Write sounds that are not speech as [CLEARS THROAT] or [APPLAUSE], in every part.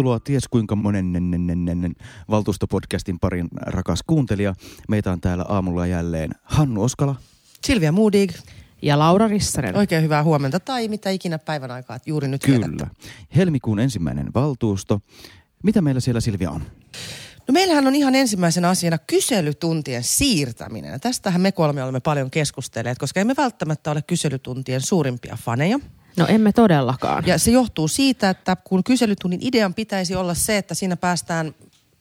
Tervetuloa ties kuinka monen valtuustopodcastin parin rakas kuuntelija. Meitä on täällä aamulla jälleen Hannu Oskala. Silvia Moodig. Ja Laura Rissanen. Oikein hyvää huomenta tai mitä ikinä päivän aikaa juuri nyt Kyllä. vietätte. Helmikuun ensimmäinen valtuusto. Mitä meillä siellä Silvia on? No meillähän on ihan ensimmäisenä asiana kyselytuntien siirtäminen. Ja Tästähän me kolme olemme paljon keskustelleet, koska emme välttämättä ole kyselytuntien suurimpia faneja. No emme todellakaan. Ja se johtuu siitä, että kun kyselytunnin idean pitäisi olla se, että siinä päästään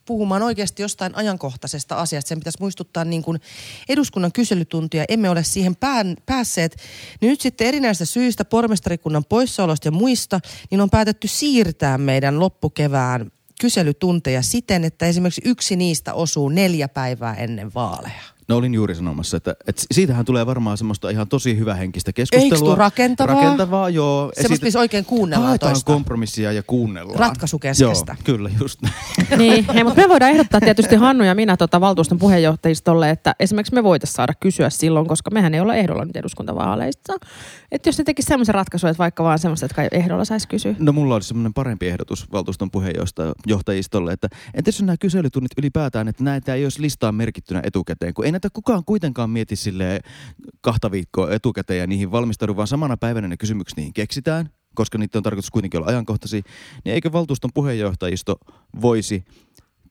puhumaan oikeasti jostain ajankohtaisesta asiasta. Sen pitäisi muistuttaa niin kuin eduskunnan kyselytuntia. Emme ole siihen pään, päässeet. Niin nyt sitten erinäisistä syistä, pormestarikunnan poissaolosta ja muista, niin on päätetty siirtää meidän loppukevään kyselytunteja siten, että esimerkiksi yksi niistä osuu neljä päivää ennen vaaleja. No olin juuri sanomassa, että, että siitähän tulee varmaan semmoista ihan tosi hyvähenkistä keskustelua. Eikö rakentavaa? Rakentavaa, joo. Semmoista, missä oikein kuunnellaan Haetaan toista. kompromissia ja kuunnellaan. Ratkaisukeskeistä. Joo, kyllä just näin. [LAUGHS] niin, hei, mutta me voidaan ehdottaa tietysti Hannu ja minä tota, valtuuston puheenjohtajistolle, että esimerkiksi me voitaisiin saada kysyä silloin, koska mehän ei olla ehdolla nyt eduskuntavaaleissa. Että jos ne tekisi semmoisen ratkaisun, että vaikka vaan semmoista, että kai ehdolla saisi kysyä. No mulla olisi semmoinen parempi ehdotus valtuuston puheenjohtajistolle, että entäs jos nämä kyselytunnit ylipäätään, että näitä ei olisi listaan merkittynä etukäteen, kun ei näitä kukaan kuitenkaan mieti sille kahta viikkoa etukäteen ja niihin valmistaudu, vaan samana päivänä ne kysymykset niihin keksitään, koska niiden on tarkoitus kuitenkin olla ajankohtaisia, niin eikö valtuuston puheenjohtajisto voisi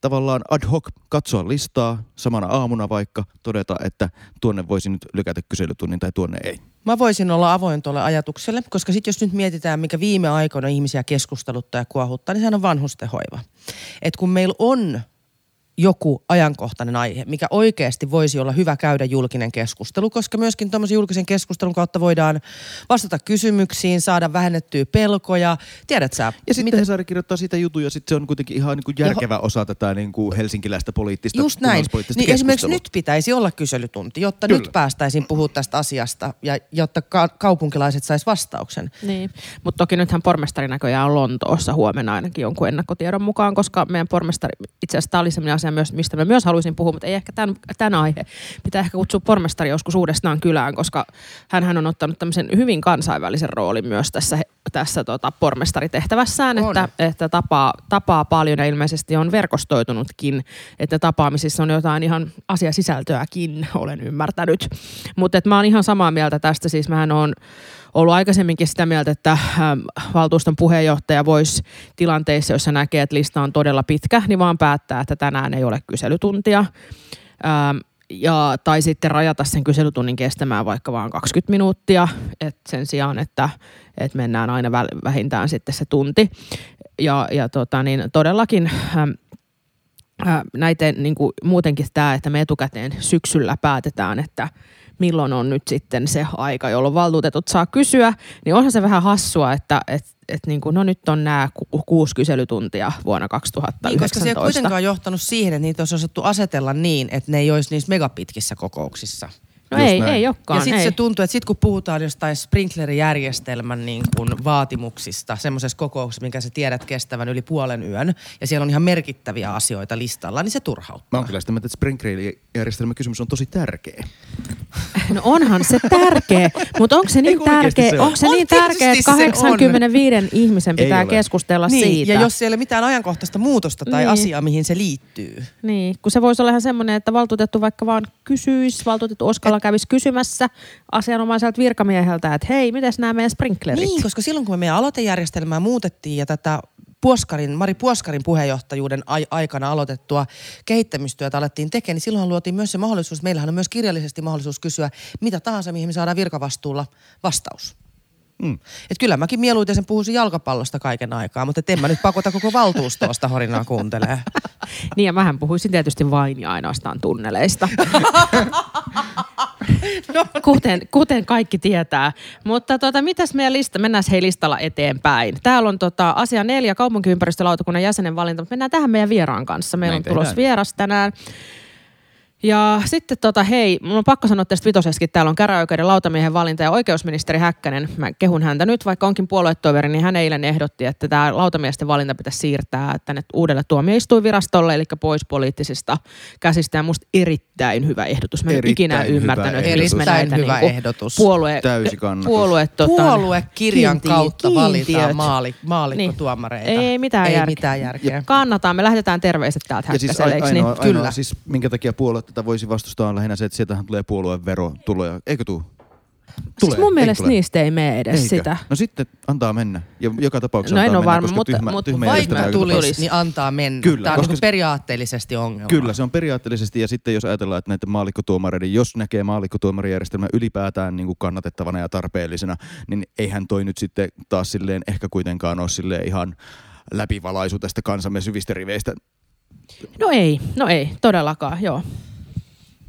tavallaan ad hoc katsoa listaa samana aamuna vaikka, todeta, että tuonne voisi nyt lykätä kyselytunnin tai tuonne ei. Mä voisin olla avoin tuolle ajatukselle, koska sitten jos nyt mietitään, mikä viime aikoina ihmisiä keskusteluttaa ja kuohuttaa, niin sehän on vanhustenhoiva. Et kun meillä on joku ajankohtainen aihe, mikä oikeasti voisi olla hyvä käydä julkinen keskustelu, koska myöskin tuommoisen julkisen keskustelun kautta voidaan vastata kysymyksiin, saada vähennettyä pelkoja. Tiedät sä, Ja sitten miten- Hesari kirjoittaa siitä jutuja, sitten se on kuitenkin ihan niin kuin järkevä osa tätä niin kuin helsinkiläistä poliittista, Just näin. kunnallispoliittista Niin esimerkiksi nyt pitäisi olla kyselytunti, jotta Kyllä. nyt päästäisiin puhumaan tästä asiasta ja jotta ka- kaupunkilaiset sais vastauksen. Niin, mutta toki nythän pormestari näköjään on Lontoossa huomenna ainakin jonkun ennakkotiedon mukaan, koska meidän pormestari, itse asiassa tämä oli sellainen asia, myös, mistä mä myös haluaisin puhua, mutta ei ehkä tämän, tämän aihe. Pitää ehkä kutsua pormestari joskus uudestaan kylään, koska hän on ottanut tämmöisen hyvin kansainvälisen roolin myös tässä, tässä tota pormestaritehtävässään, On. että, että tapaa, tapaa paljon ja ilmeisesti on verkostoitunutkin, että tapaamisissa on jotain ihan asiasisältöäkin, olen ymmärtänyt. Mutta mä oon ihan samaa mieltä tästä, siis mähän on ollut aikaisemminkin sitä mieltä, että ähm, valtuuston puheenjohtaja voisi tilanteissa, jossa näkee, että lista on todella pitkä, niin vaan päättää, että tänään ei ole kyselytuntia. Ähm, ja, tai sitten rajata sen kyselytunnin kestämään vaikka vain 20 minuuttia, et sen sijaan, että, että mennään aina vähintään sitten se tunti. Ja, ja tota, niin todellakin ähm, äh, näitä niin kuin muutenkin tämä, että me etukäteen syksyllä päätetään, että milloin on nyt sitten se aika, jolloin valtuutetut saa kysyä, niin onhan se vähän hassua, että et, et niin kuin, no nyt on nämä ku, kuusi kyselytuntia vuonna 2019. Niin, koska se ei kuitenkaan johtanut siihen, että niitä olisi osattu asetella niin, että ne ei olisi niissä megapitkissä kokouksissa. No Just ei, näin. ei Ja olekaan. sitten ei. se tuntuu, että sitten kun puhutaan jostain sprinklerijärjestelmän niin kuin vaatimuksista, semmoisessa kokouksessa, minkä sä tiedät kestävän yli puolen yön, ja siellä on ihan merkittäviä asioita listalla, niin se Mä turhauttaa. oon kyllä sitä mieltä, että sprinklerijärjestelmän kysymys on tosi tärkeä. No onhan se tärkeä, mutta onko se niin Eikö oikeesti tärkeä, se on? onko se On niin tärkeä, että tietysti se on. 85 ihmisen pitää keskustella Niin, siitä? ja jos siellä ei ole mitään ajankohtaista muutosta tai Niin. asiaa, mihin se liittyy. Niin, kun se voisi olla ihan semmoinen, että valtuutettu vaikka vaan kysyisi, valtuutettu Oskalla kävisi kysymässä asianomaiselta virkamieheltä, että hei, miten nämä meidän sprinklerit? Niin, koska silloin kun me meidän aloitejärjestelmää muutettiin ja tätä Puoskarin, Mari Puoskarin puheenjohtajuuden ai- aikana aloitettua kehittämistyötä alettiin tekemään, niin silloin luotiin myös se mahdollisuus, meillähän on myös kirjallisesti mahdollisuus kysyä mitä tahansa, mihin me saadaan virkavastuulla vastaus. Mm. Et kyllä mäkin mieluiten sen puhuisin jalkapallosta kaiken aikaa, mutta en mä nyt pakota koko valtuustosta horinaa kuuntelee. [LAUGHS] Niin ja mähän puhuisin tietysti vain ja ainoastaan tunneleista. [LAUGHS] [LAUGHS] No. kuten, kuten kaikki tietää. Mutta tota, mitäs meidän lista, mennään hei listalla eteenpäin. Täällä on tota, asia neljä kaupunkiympäristölautakunnan jäsenen valinta, mutta mennään tähän meidän vieraan kanssa. Meillä Näin on tulossa tehdään. vieras tänään. Ja sitten tota, hei, mun on pakko sanoa tästä vitoseskin, täällä on käräoikeuden lautamiehen valinta ja oikeusministeri Häkkänen, mä kehun häntä nyt, vaikka onkin puoluetoveri, niin hän eilen ehdotti, että tämä lautamiesten valinta pitäisi siirtää tänne uudelle tuomioistuinvirastolle, eli pois poliittisista käsistä ja musta erittäin hyvä ehdotus. Mä en Erittäin ikinä hyvä ymmärtänyt, että miksi me Erittäin näitä hyvä niinku ehdotus. puolue, puolue, tota, Puoluekirjan kiinti- kautta valitaan kiintiöt. maali, maalikkotuomareita. Niin. Ei mitään Ei järkeä. mitään järkeä. Kannataan, me lähetetään terveiset täältä Ja siis eikö ainoa, niin? ainoa Kyllä. siis minkä takia puolue tätä voisi vastustaa on lähinnä se, että sieltähän tulee puolueen verotuloja. Eikö tuu? Siis mun mielestä tule? niistä ei mene edes Eikö? sitä. No sitten antaa mennä. Ja joka tapauksessa No en antaa ole mennä, varma, koska mutta- tyhmä, mutta tyhmä Vaikka tulisi. niin antaa mennä. Kyllä, Tämä on koska niin se- periaatteellisesti ongelma. Kyllä, se on periaatteellisesti ja sitten jos ajatellaan, että näiden maallikkotuomareiden, jos näkee maallikkotuomarijärjestelmän ylipäätään niin kuin kannatettavana ja tarpeellisena, niin eihän toi nyt sitten taas silleen ehkä kuitenkaan ole silleen ihan läpivalaisu tästä kansamme syvistä riveistä. No ei, no ei, todellakaan, joo.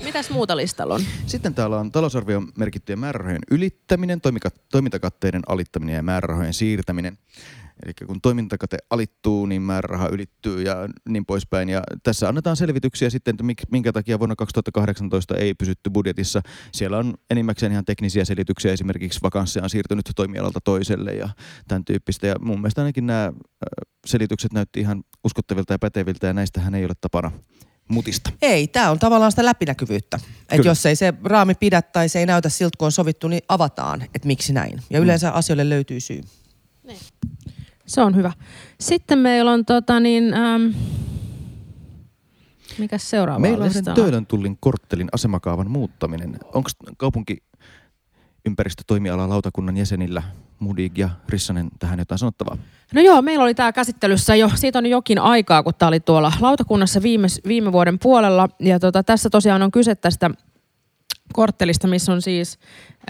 Mitäs muuta listalla on? Sitten täällä on talousarvion merkittyjen määrärahojen ylittäminen, toimintakatteiden alittaminen ja määrärahojen siirtäminen. Eli kun toimintakate alittuu, niin määräraha ylittyy ja niin poispäin. Ja tässä annetaan selvityksiä sitten, että minkä takia vuonna 2018 ei pysytty budjetissa. Siellä on enimmäkseen ihan teknisiä selityksiä, esimerkiksi vakanssia on siirtynyt toimialalta toiselle ja tämän tyyppistä. Ja mun mielestä ainakin nämä selitykset näytti ihan uskottavilta ja päteviltä ja näistähän ei ole tapana mutista. Ei, tämä on tavallaan sitä läpinäkyvyyttä. Että jos ei se raami pidä tai se ei näytä siltä, kun on sovittu, niin avataan, että miksi näin. Ja yleensä asioille löytyy syy. Se on hyvä. Sitten meillä on tota niin, ähm, mikä seuraava Meillä on sen? Töölön tullin korttelin asemakaavan muuttaminen. Onko kaupunki ympäristötoimiala lautakunnan jäsenillä Mudig ja Rissanen tähän jotain sanottavaa? No joo, meillä oli tämä käsittelyssä jo, siitä on jokin aikaa, kun tämä oli tuolla lautakunnassa viime, viime vuoden puolella. Ja tota, tässä tosiaan on kyse tästä korttelista, missä on siis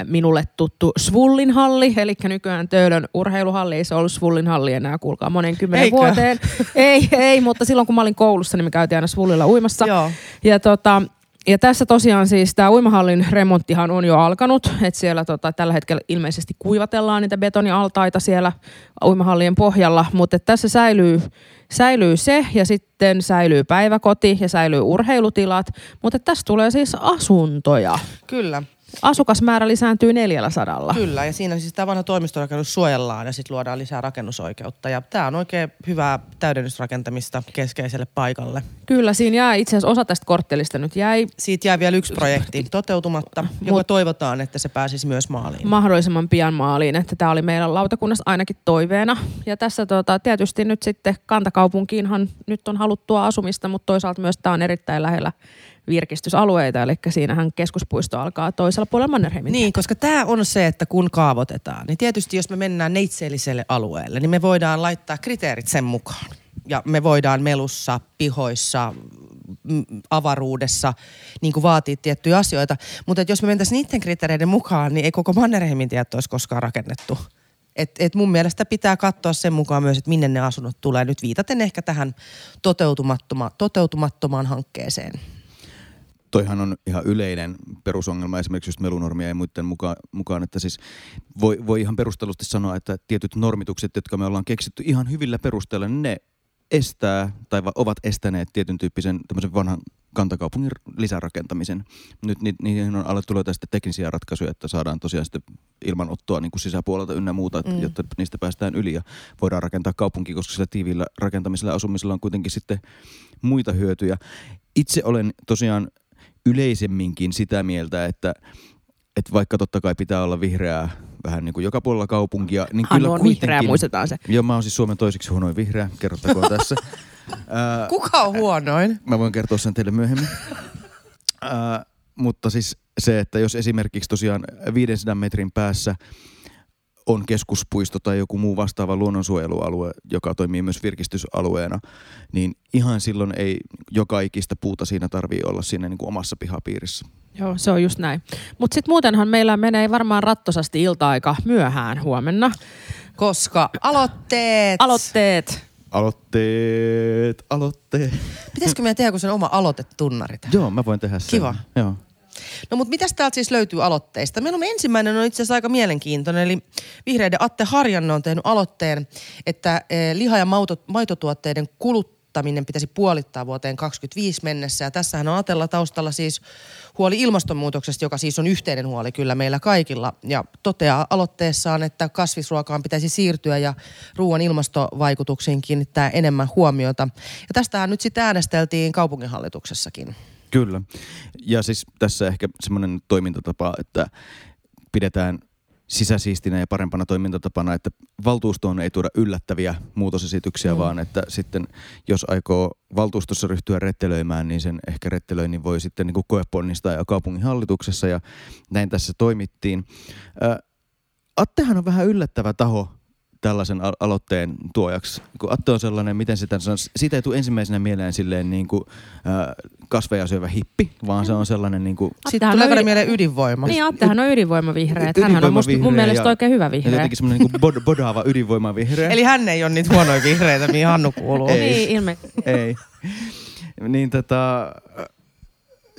minulle tuttu Svullin halli, eli nykyään Töölön urheiluhalli, ei se ollut Svullin halli enää, kuulkaa monen kymmenen Eikö? vuoteen. ei, ei, mutta silloin kun mä olin koulussa, niin me käytiin aina Svullilla uimassa. Joo. Ja, tota, ja tässä tosiaan siis tämä uimahallin remonttihan on jo alkanut, että siellä tota, tällä hetkellä ilmeisesti kuivatellaan niitä betonialtaita siellä uimahallien pohjalla, mutta tässä säilyy, säilyy se ja sitten säilyy päiväkoti ja säilyy urheilutilat, mutta tässä tulee siis asuntoja. Kyllä, Asukasmäärä lisääntyy 400. kyllä. Ja siinä siis tämä vanha toimistorakennus suojellaan ja sitten luodaan lisää rakennusoikeutta. Ja tämä on oikein hyvää täydennysrakentamista keskeiselle paikalle. Kyllä, siinä jää itse asiassa osa tästä korttelista nyt jäi Siitä jää vielä yksi projekti toteutumatta, joka Mut- toivotaan, että se pääsisi myös maaliin. mahdollisimman pian maaliin, että tämä oli meillä lautakunnassa ainakin toiveena. Ja tässä tota, tietysti nyt sitten kantakaupunkiinhan nyt on haluttua asumista, mutta toisaalta myös tämä on erittäin lähellä virkistysalueita, eli siinähän keskuspuisto alkaa toisella puolella Mannerheimin. Niin, koska tämä on se, että kun kaavoitetaan, niin tietysti jos me mennään neitseelliselle alueelle, niin me voidaan laittaa kriteerit sen mukaan. Ja me voidaan melussa, pihoissa, avaruudessa niin kuin vaatii tiettyjä asioita. Mutta jos me mentäisiin niiden kriteereiden mukaan, niin ei koko Mannerheimin tieto olisi koskaan rakennettu. Et, et mun mielestä pitää katsoa sen mukaan myös, että minne ne asunnot tulee. Nyt viitaten ehkä tähän toteutumattoma, toteutumattomaan hankkeeseen. Toihan on ihan yleinen perusongelma esimerkiksi just melunormia ja muiden mukaan, mukaan että siis voi, voi ihan perustellusti sanoa, että tietyt normitukset, jotka me ollaan keksitty ihan hyvillä perusteilla, niin ne estää tai va- ovat estäneet tietyn tyyppisen tämmöisen vanhan kantakaupungin lisärakentamisen. Nyt ni, niihin on alettu löytää sitten teknisiä ratkaisuja, että saadaan tosiaan sitten ilmanottoa niin kuin sisäpuolelta ynnä muuta, mm. jotta niistä päästään yli ja voidaan rakentaa kaupunki, koska sillä tiiviillä rakentamisella ja asumisella on kuitenkin sitten muita hyötyjä. Itse olen tosiaan yleisemminkin sitä mieltä, että, että vaikka totta kai pitää olla vihreää vähän niin kuin joka puolella kaupunkia, niin Hannu kyllä on vihreä, muistetaan se. Joo, mä oon siis Suomen toiseksi huonoin vihreä, kerrottakoon [LAUGHS] tässä. Kuka on huonoin? Mä voin kertoa sen teille myöhemmin. Mutta siis se, että jos esimerkiksi tosiaan 500 metrin päässä on keskuspuisto tai joku muu vastaava luonnonsuojelualue, joka toimii myös virkistysalueena, niin ihan silloin ei joka ikistä puuta siinä tarvii olla siinä niin kuin omassa pihapiirissä. Joo, se on just näin. Mutta sitten muutenhan meillä menee varmaan rattosasti ilta-aika myöhään huomenna. Koska aloitteet. Aloitteet. Aloitteet, aloitteet. Pitäisikö meidän tehdä kun sen oma aloitetunnari tähän? Joo, mä voin tehdä sen. Kiva. Joo. No mutta mitäs täältä siis löytyy aloitteista? Meillä on ensimmäinen on itse asiassa aika mielenkiintoinen, eli vihreiden Atte Harjanne on tehnyt aloitteen, että eh, liha- ja maitotuotteiden saastuminen pitäisi puolittaa vuoteen 2025 mennessä. Ja tässähän on Atella taustalla siis huoli ilmastonmuutoksesta, joka siis on yhteinen huoli kyllä meillä kaikilla. Ja toteaa aloitteessaan, että kasvisruokaan pitäisi siirtyä ja ruoan ilmastovaikutuksiin kiinnittää enemmän huomiota. Ja tästähän nyt sitten äänesteltiin kaupunginhallituksessakin. Kyllä. Ja siis tässä ehkä semmoinen toimintatapa, että pidetään sisäsiistinä ja parempana toimintatapana, että valtuustoon ei tuoda yllättäviä muutosesityksiä, mm. vaan että sitten jos aikoo valtuustossa ryhtyä rettelöimään, niin sen ehkä rettelöinnin voi sitten niin koeponnistaa ja kaupungin hallituksessa ja näin tässä toimittiin. Ä, Attehan on vähän yllättävä taho tällaisen aloitteen tuojaksi. Kun Atte on sellainen, miten sitä sanoo, siitä ei tule ensimmäisenä mieleen silleen niin kuin, äh, kasveja syövä hippi, vaan se on sellainen niin kuin... Sitten tulee yli... mieleen ydinvoima. Niin, Attehan on ydinvoimavihreä. Y- hän on musta, mun mielestä ja, oikein hyvä vihreä. Jotenkin semmoinen niin bod, bodaava ydinvoimavihreä. Eli hän ei ole niitä huonoja vihreitä, mihin Hannu kuuluu. ei. Niin, ilme. ei. Niin tota,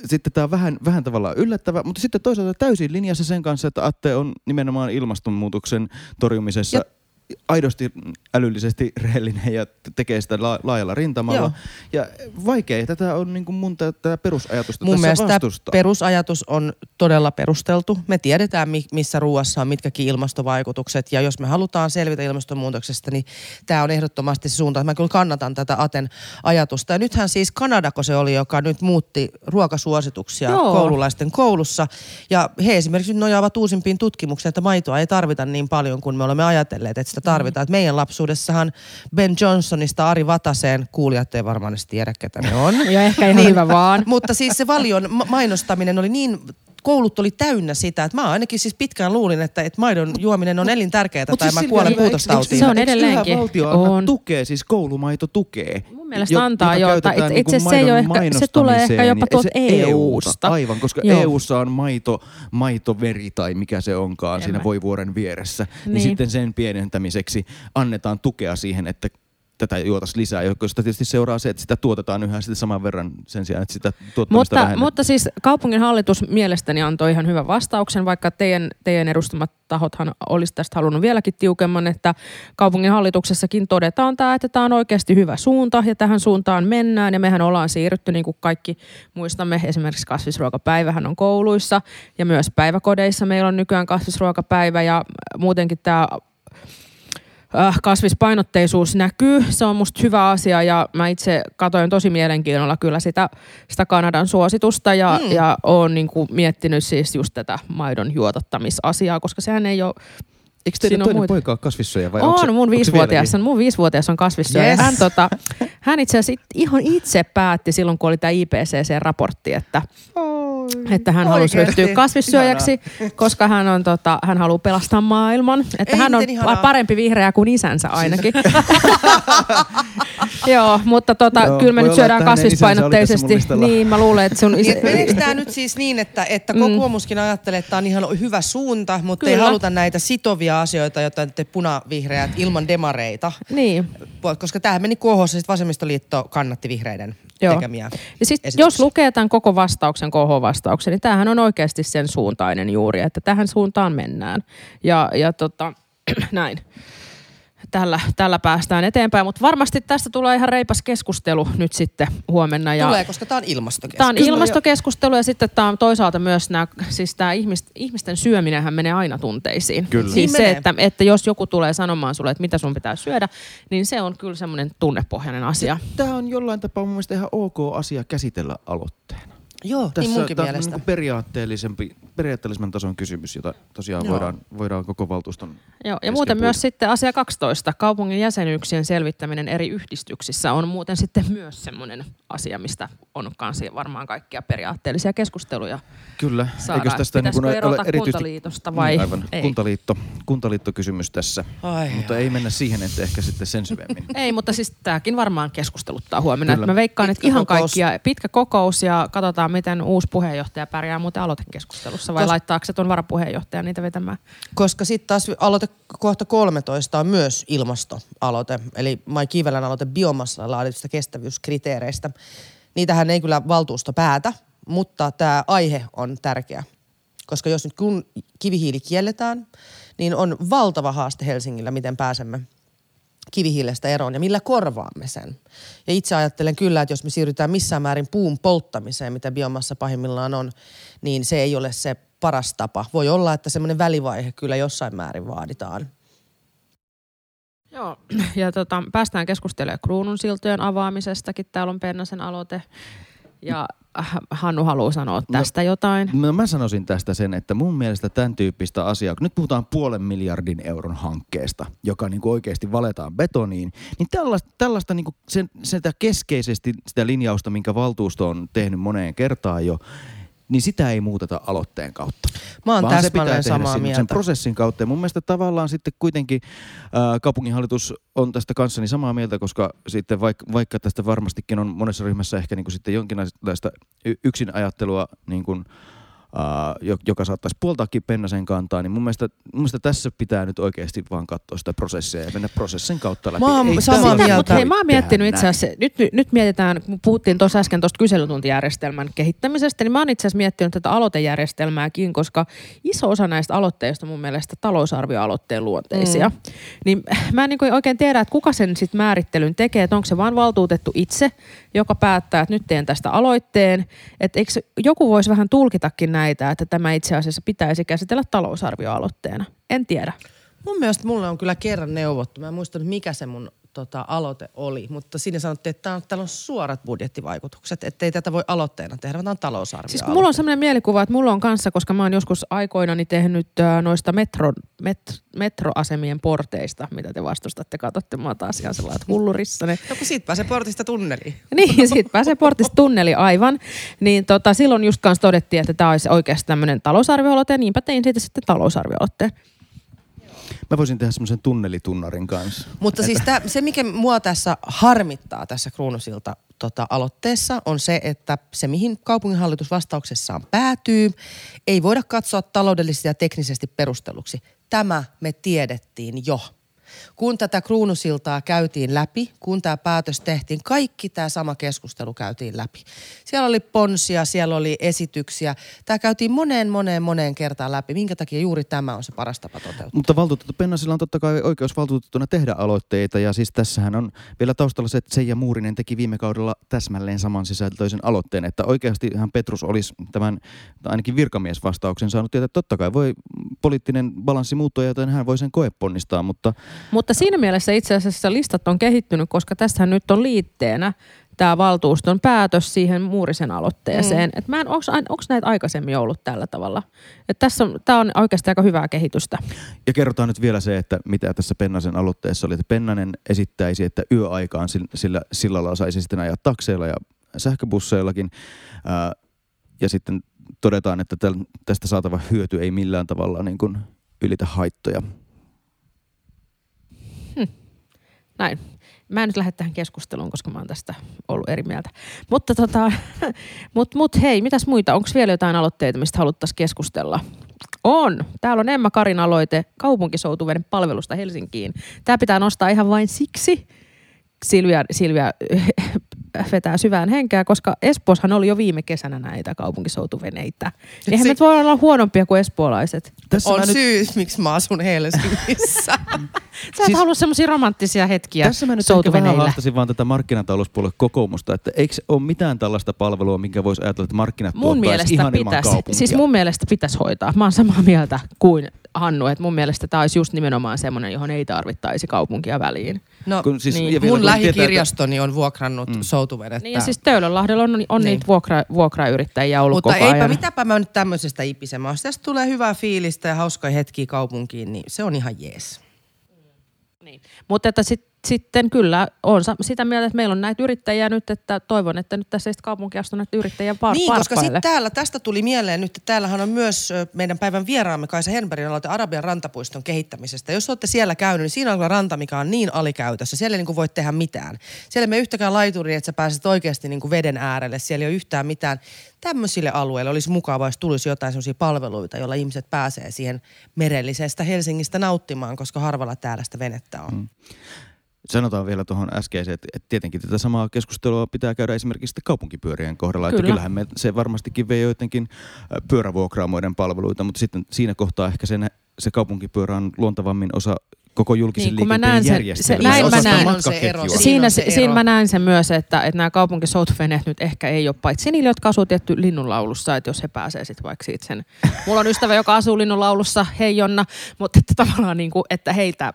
sitten tämä on vähän, vähän tavallaan yllättävä, mutta sitten toisaalta täysin linjassa sen kanssa, että Atte on nimenomaan ilmastonmuutoksen torjumisessa ja aidosti älyllisesti [LAUGHS] rehellinen ja tekee sitä la- laajalla rintamalla. Joo. Ja vaikea tätä on niin kuin mun tätä perusajatusta mun tässä mielestä vastustaa. perusajatus on todella perusteltu. Me tiedetään, missä ruuassa on mitkäkin ilmastovaikutukset. Ja jos me halutaan selvitä ilmastonmuutoksesta, niin tämä on ehdottomasti se suunta. Mä kyllä kannatan tätä Aten ajatusta. Ja nythän siis Kanadako se oli, joka nyt muutti ruokasuosituksia Joo. koululaisten koulussa. Ja he esimerkiksi nojaavat uusimpiin tutkimuksiin, että maitoa ei tarvita niin paljon kuin me olemme ajatelleet, että sitä sitä tarvitaan. Mm. meidän lapsuudessahan Ben Johnsonista Ari Vataseen, kuulijat ei varmaan edes tiedä, ketä ne on. [LAUGHS] ja ehkä ihan niin, [LAUGHS] hyvä vaan. Mutta siis se valion mainostaminen oli niin koulut oli täynnä sitä, että mä ainakin siis pitkään luulin, että, että maidon juominen on elintärkeää tai siis mä kuolen puutostautiin. Se on edelleenkin. valtio on. tukee, siis koulumaito tukee. Mun mielestä jo, antaa jo, itse asiassa se, ei ole ehkä, se tulee ehkä jopa tuolta EU-sta. Aivan, koska Joo. EUssa on maito, maitoveri tai mikä se onkaan en siinä mä. voivuoren vieressä. Niin. niin sitten sen pienentämiseksi annetaan tukea siihen, että tätä juotaisiin lisää, josta tietysti seuraa se, että sitä tuotetaan yhä sitten saman verran sen sijaan, että sitä tuottamista mutta, mutta siis kaupungin hallitus mielestäni antoi ihan hyvän vastauksen, vaikka teidän, teidän edustamat tahothan olisi tästä halunnut vieläkin tiukemman, että kaupungin hallituksessakin todetaan tämä, että tämä on oikeasti hyvä suunta ja tähän suuntaan mennään ja mehän ollaan siirrytty niin kuin kaikki muistamme, esimerkiksi kasvisruokapäivähän on kouluissa ja myös päiväkodeissa meillä on nykyään kasvisruokapäivä ja muutenkin tämä äh, kasvispainotteisuus näkyy. Se on musta hyvä asia ja mä itse katoin tosi mielenkiinnolla kyllä sitä, sitä Kanadan suositusta ja, mm. ja oon niin kuin miettinyt siis just tätä maidon juotottamisasiaa, koska sehän ei ole Eikö teidän toinen muita? poika ole kasvissyöjä vai on, se, mun viisivuotias on, mun viisivuotias on kasvissyöjä. Yes. Hän, tota, hän itse asiassa ihan itse päätti silloin, kun oli tämä IPCC-raportti, että oh että hän halusi ryhtyä kasvissyöjäksi, koska hän, on, tota, hän haluaa pelastaa maailman. Että Ei, hän on ihanaa. parempi vihreä kuin isänsä ainakin. [LAUGHS] Joo, mutta tota, Joo, kyllä me nyt syödään kasvispainotteisesti. Niin, mä luulen, että sun isä... Meneekö tämä nyt siis niin, että, että mm. kokoomuskin ajattelee, että tämä on ihan hyvä suunta, mutta kyllä. ei haluta näitä sitovia asioita, joita te punavihreät ilman demareita. Niin. Koska tämähän meni kohossa, sitten vasemmistoliitto kannatti vihreiden Joo. tekemiä ja sit, Jos lukee tämän koko vastauksen, KH-vastauksen, niin tämähän on oikeasti sen suuntainen juuri, että tähän suuntaan mennään. Ja, ja tota, [CLEARS THROAT] näin tällä, tällä päästään eteenpäin, mutta varmasti tästä tulee ihan reipas keskustelu nyt sitten huomenna. Ja tulee, koska tämä on ilmastokeskustelu. Tämä on ilmastokeskustelu ja sitten tämä on toisaalta myös nämä, siis tämä ihmist, ihmisten syöminenhän menee aina tunteisiin. Kyllä. Siis niin se, että, että jos joku tulee sanomaan sulle, että mitä sun pitää syödä, niin se on kyllä semmoinen tunnepohjainen asia. Tämä on jollain tapaa mun mielestä ihan ok asia käsitellä aloitteena. Joo, niin Tässä, niin munkin tämä mielestä. On periaatteellisempi, periaatteellisemman tason kysymys, jota tosiaan voidaan, voidaan koko valtuuston Joo, ja muuten puhua. myös sitten asia 12, kaupungin jäsenyyksien selvittäminen eri yhdistyksissä on muuten sitten myös semmoinen asia, mistä on kanssa varmaan kaikkia periaatteellisia keskusteluja Kyllä, saada. eikö tästä niin ole erityisesti... kuntaliitosta vai mm, aivan, ei? Kuntaliitto, kuntaliittokysymys tässä, ai, mutta ai. ei mennä siihen, että ehkä sitten sen syvemmin. [LAUGHS] ei, mutta siis tämäkin varmaan keskusteluttaa huomenna. Mä veikkaan, pitkä että ihan kokous. kaikkia, pitkä kokous ja katsotaan miten uusi puheenjohtaja pärjää muuten aloitekeskustelussa vai Kos... laittaako se tuon varapuheenjohtajan niitä vetämään? Koska sitten taas aloite kohta 13 on myös ilmastoaloite, eli Mai Kivelän aloite biomassalla laaditusta kestävyyskriteereistä. Niitähän ei kyllä valtuusto päätä, mutta tämä aihe on tärkeä. Koska jos nyt kun kivihiili kielletään, niin on valtava haaste Helsingillä, miten pääsemme kivihiilestä eroon ja millä korvaamme sen. Ja itse ajattelen kyllä, että jos me siirrytään missään määrin puun polttamiseen, mitä biomassa pahimmillaan on, niin se ei ole se paras tapa. Voi olla, että semmoinen välivaihe kyllä jossain määrin vaaditaan. Joo, [CLEARS THROAT] ja tota, päästään keskustelemaan kruununsiltojen avaamisestakin. Täällä on Pennasen aloite. Ja äh, Hannu haluaa sanoa tästä no, jotain. No mä sanoisin tästä sen, että mun mielestä tämän tyyppistä asiaa, kun nyt puhutaan puolen miljardin euron hankkeesta, joka niin kuin oikeasti valetaan betoniin, niin tällaista, tällaista niin kuin sen, sitä keskeisesti sitä linjausta, minkä valtuusto on tehnyt moneen kertaan jo, niin sitä ei muuteta aloitteen kautta. Mä oon vaan se pitää samaa sen, mieltä. sen prosessin kautta. Ja mun mielestä tavallaan sitten kuitenkin ää, kaupunginhallitus on tästä kanssani samaa mieltä, koska sitten vaikka, vaikka tästä varmastikin on monessa ryhmässä ehkä niin kuin sitten jonkinlaista yksin ajattelua niin kuin, uh, joka saattaisi puoltaakin Pennasen kantaa, niin mun mielestä, mun mielestä tässä pitää nyt oikeasti vaan katsoa sitä prosessia ja mennä prosessin kautta läpi. Mä oon Ei samaa mieltä. Mutta hei, mä oon miettinyt itse näin. asiassa, nyt, nyt mietitään, kun puhuttiin tuossa äsken tuosta kyselytuntijärjestelmän kehittämisestä, niin mä oon itse asiassa miettinyt tätä aloitejärjestelmääkin, koska iso osa näistä aloitteista on mun mielestä talousarvioaloitteen luonteisia. Mm. Niin mä en niin oikein tiedä, että kuka sen sitten määrittelyn tekee, että onko se vaan valtuutettu itse, joka päättää, että nyt teen tästä aloitteen. Että eikö joku voisi vähän tulkitakin näitä, että tämä itse asiassa pitäisi käsitellä talousarvioaloitteena. En tiedä. Mun mielestä mulle on kyllä kerran neuvottu. Mä en muista nyt mikä se mun tota, aloite oli, mutta siinä sanottiin, että on, täällä on suorat budjettivaikutukset, että ei tätä voi aloitteena tehdä, vaan tämä on talousarvio. Siis mulla on sellainen mielikuva, että mulla on kanssa, koska mä oon joskus aikoinani tehnyt äh, noista metro, met, metroasemien porteista, mitä te vastustatte, katsotte mua taas ihan sellainen että hullurissa. Ne. No kun siitä pääsee portista tunneliin. [LAUGHS] Niin, siitä pääsee portista tunneli aivan. Niin tota, silloin just kanssa todettiin, että tämä olisi oikeasti tämmöinen talousarvioaloite, ja niinpä tein siitä sitten talousarvioaloitteen. Mä voisin tehdä semmoisen tunnelitunnarin kanssa. Mutta siis tää, se, mikä mua tässä harmittaa tässä Kruunusilta tota, aloitteessa, on se, että se, mihin kaupunginhallitus vastauksessaan päätyy, ei voida katsoa taloudellisesti ja teknisesti perusteluksi. Tämä me tiedettiin jo. Kun tätä kruunusiltaa käytiin läpi, kun tämä päätös tehtiin, kaikki tämä sama keskustelu käytiin läpi. Siellä oli ponsia, siellä oli esityksiä. Tämä käytiin moneen, moneen, moneen kertaan läpi. Minkä takia juuri tämä on se paras tapa toteuttaa? Mutta valtuutettu Pennasilla on totta kai oikeus valtuutettuna tehdä aloitteita ja siis tässähän on vielä taustalla se, että Seija Muurinen teki viime kaudella täsmälleen saman sisältöisen aloitteen, että oikeasti hän Petrus olisi tämän ainakin virkamiesvastauksen saanut tietää, totta kai voi poliittinen balanssi muuttua, joten hän voi sen koeponnistaa, mutta Mutta siinä mielessä itse asiassa listat on kehittynyt, koska tässä nyt on liitteenä tämä valtuuston päätös siihen Muurisen aloitteeseen. Mm. Et mä en, onks näitä aikaisemmin ollut tällä tavalla? Et tässä on, tää on oikeasti aika hyvää kehitystä. Ja kerrotaan nyt vielä se, että mitä tässä Pennasen aloitteessa oli, että Pennanen esittäisi, että yöaikaan sillä, sillä sillalla saisi sitten ajaa takseilla ja sähköbusseillakin. Ää, ja sitten todetaan, että tästä saatava hyöty ei millään tavalla niin kuin ylitä haittoja. Näin. Mä en nyt lähde tähän keskusteluun, koska mä oon tästä ollut eri mieltä. Mutta tota, [LAUGHS] mut, mut hei, mitäs muita? Onko vielä jotain aloitteita, mistä haluttaisiin keskustella? On. Täällä on Emma Karin aloite kaupunkisoutuveden palvelusta Helsinkiin. Tämä pitää nostaa ihan vain siksi. Silvia, Silvia [LAUGHS] vetää syvään henkeä, koska Espooshan oli jo viime kesänä näitä kaupunkisoutuveneitä. Eihän Si- me voi olla huonompia kuin espoolaiset. Tässä On nyt- syy, miksi mä asun Helsingissä. [LAUGHS] Sä et Siis- halua semmoisia romanttisia hetkiä Tässä mä nyt vähän haastasin vaan tätä markkinatalouspuolelle kokoomusta, että eikö ole mitään tällaista palvelua, minkä voisi ajatella, että markkinat mun tuottaisi mielestä ihan pitäisi, siis mun mielestä pitäisi hoitaa. Mä oon samaa mieltä kuin Hannu, että mun mielestä tämä olisi just nimenomaan semmoinen, johon ei tarvittaisi kaupunkia väliin. No, Kun siis- Niin. ja vielä mun kun tietää, että- lähikirjastoni on vuokrannut Mm. mm. soutuvedettä. Niin ja siis Töölönlahdella on, on Niin. niitä vuokra, vuokrayrittäjiä ollut Mutta koko eipä ajan. mitäpä mä nyt tämmöisestä ipisemään. Jos tästä tulee hyvää fiilistä ja hauskoja hetkiä kaupunkiin, niin se on ihan jees. Niin. Mutta että sit, sitten kyllä on sa- sitä mieltä, että meillä on näitä yrittäjiä nyt, että toivon, että nyt tässä ei sit kaupunki astu näitä yrittäjiä par- niin, koska sitten täällä, tästä tuli mieleen nyt, että täällähän on myös meidän päivän vieraamme Kaisa Henbergin aloite Arabian rantapuiston kehittämisestä. Jos olette siellä käynyt, niin siinä on ranta, mikä on niin alikäytössä. Siellä ei niin kuin voi tehdä mitään. Siellä ei mene yhtäkään laituri, että sä pääset oikeasti niin kuin veden äärelle. Siellä ei ole yhtään mitään. Tämmöisille alueille olisi mukavaa, jos tulisi jotain sellaisia palveluita, joilla ihmiset pääsee siihen merellisestä Helsingistä nauttimaan, koska harvalla täällä sitä venettä on. Mm. Sanotaan vielä tuohon äskeiseen, että, että tietenkin tätä samaa keskustelua pitää käydä esimerkiksi sitten kaupunkipyörien kohdalla. Että Kyllä. kyllähän me, se varmastikin vei joidenkin pyörävuokraamoiden palveluita, mutta sitten siinä kohtaa ehkä se, nä- se kaupunkipyörä on luontavammin osa koko julkisen Niin, liikenteen näen sen- järjestelmää. se- näin mä näen. Se ero. Siinä Siinä, se siinä ero. mä näen sen myös, että, että nämä kaupunkisoutuveneet nyt ehkä ei ole paitsi niille, jotka asuu tietty linnunlaulussa, että jos he pääsee sitten vaikka siitä sen. Mulla on ystävä, joka asuu linnunlaulussa, hei Jonna, mutta että tavallaan niin kuin, että heiltä,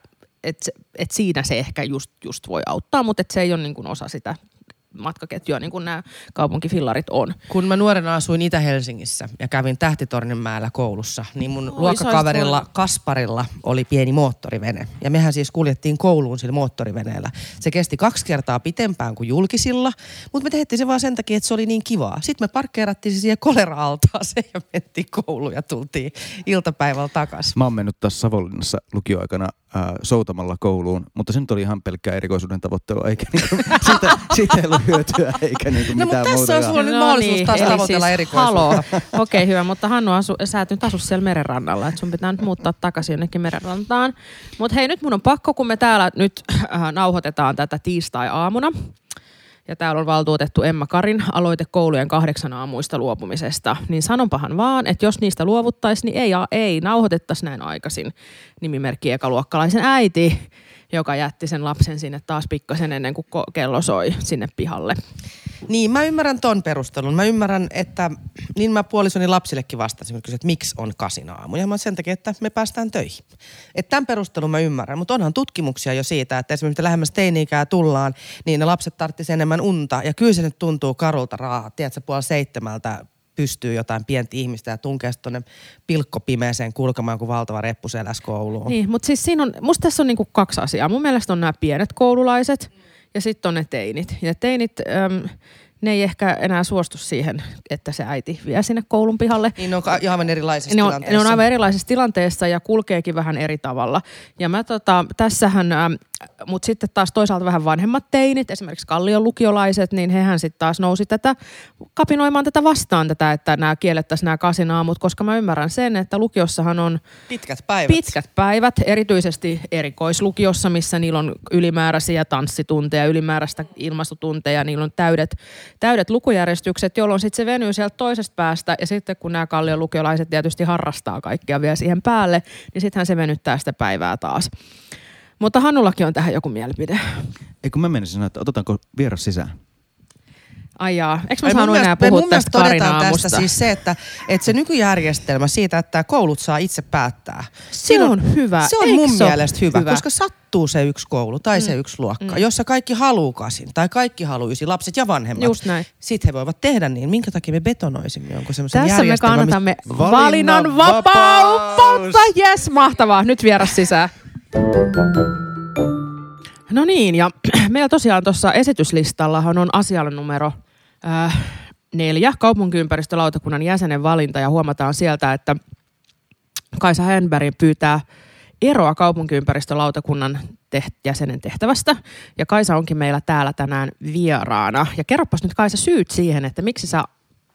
että, se- että siinä se ehkä just, just voi auttaa, mutta että se ei ole niin kuin osa sitä matkaketjua, niin kuin nämä kaupunkifillarit on. Kun mä nuorena asuin Itä-Helsingissä ja kävin Tähtitorninmäellä koulussa, niin mun Oi, luokkakaverilla Kasparilla oli pieni moottorivene. Ja mehän siis kuljettiin kouluun sillä moottoriveneellä. Se kesti kaksi kertaa pitempään kuin julkisilla, mutta me tehtiin se vaan sen takia, että se oli niin kivaa. Sitten me parkkeerattiin se siihen kolera-altaaseen ja mentiin kouluun ja tultiin iltapäivällä takaisin. Mä oon mennyt taas Savonlinnassa lukioaikana äh, soutamalla kouluun, mutta se nyt oli ihan pelkkää erikoisuuden tavoittelua, eikä [LAUGHS] niinku, siitä, siitä ei ollut hyötyä, eikä niinku No, mitään mutta tässä muuta. on sulla nyt mahdollisuus taas tavoitella erikoisuutta. Haloo. Okei, okay, hyvä, mutta Hannu, asu, sä et nyt asu siellä merenrannalla, että sun pitää nyt muuttaa takaisin jonnekin merenrantaan. Mutta hei, nyt mun on pakko, kun me täällä nyt äh, nauhoitetaan tätä tiistai-aamuna. Ja täällä on valtuutettu Emma Karin aloite koulujen kahdeksan aamuista luopumisesta. Niin sanonpahan vaan, että jos niistä luovuttaisiin, niin ei, ei nauhoitettaisi näin aikaisin. Nimimerkki ekaluokkalaisen äiti, joka jätti sen lapsen sinne taas pikkasen ennen kuin kello soi sinne pihalle. Niin, mä ymmärrän ton perustelun. Mä ymmärrän, että niin mä puolisoni lapsillekin vastasin, että miksi on kasin aamu. Ja mä sen takia, että me päästään töihin. Että tämän perustelun mä ymmärrän, mutta onhan tutkimuksia jo siitä, että esimerkiksi lähemmäs teini-ikää tullaan, niin ne lapset tarvitsisivat enemmän unta. Ja kyllä se nyt tuntuu karulta raahaa. Tiedätkö, puoli seitsemältä pystyy jotain pientä ihmistä ja tunkee tuonne pilkkopimeeseen kulkemaan kuin valtava reppu selässä kouluun. Niin, mutta siis siinä on, musta tässä on niinku kaksi asiaa. Mun mielestä on nämä pienet koululaiset ja sitten on ne teinit. Ja teinit, äm, ne ei ehkä enää suostu siihen, että se äiti vie sinne koulun pihalle. Niin ne on aivan erilaisissa Ne on, tilanteissa. ne on aivan erilaisessa tilanteessa ja kulkeekin vähän eri tavalla. Ja mä tota, tässähän, ähm, mutta sitten taas toisaalta vähän vanhemmat teinit, esimerkiksi Kallion lukiolaiset, niin hehän sitten taas nousi tätä, kapinoimaan tätä vastaan tätä, että nämä kiellettäisiin nämä kasinaamut, koska mä ymmärrän sen, että lukiossahan on Pitkät päivät. Pitkät päivät, erityisesti erikoislukiossa, missä niillä on ylimääräisiä tanssitunteja, ylimääräistä ilmastotunteja, niillä on täydet, täydet lukujärjestykset, jolloin sitten se venyy sieltä toisesta päästä. Ja sitten kun nämä kallion lukiolaiset tietysti harrastaa kaikkea vielä siihen päälle, niin sittenhän se venyttää sitä päivää taas. Mutta Hannullakin on tähän joku mielipide. Ei kun mä menisin sanoa, että otetaanko vieras sisään? Ai jaa, eikö mä saanut enää puhua mun tästä Karin-aamusta? tästä siis se, että, että se nykyjärjestelmä siitä, että koulut saa itse päättää. Se on hyvä. Se on Eikö mun se mielestä hyvä, hyvä? koska sattuu se yksi koulu tai se yksi luokka, Mm. jossa kaikki haluu kasin tai kaikki haluaisi, lapset ja vanhemmat. Just näin. Sitten he voivat tehdä niin. Minkä takia me betonoisimme jonkun semmoisen Tässä me kannatamme Valinnan valinnan vapautta. Jes, mahtavaa. Nyt vieras sisään. No niin, ja [CLEARS THROAT] meillä tosiaan tuossa esityslistallahan on asialla numero äh, neljä, kaupunkiympäristölautakunnan jäsenen valinta, ja huomataan sieltä, että Kaisa Henberg pyytää eroa kaupunkiympäristölautakunnan teht- jäsenen tehtävästä. Ja Kaisa onkin meillä täällä tänään vieraana. Ja kerropas nyt Kaisa syyt siihen, että miksi sä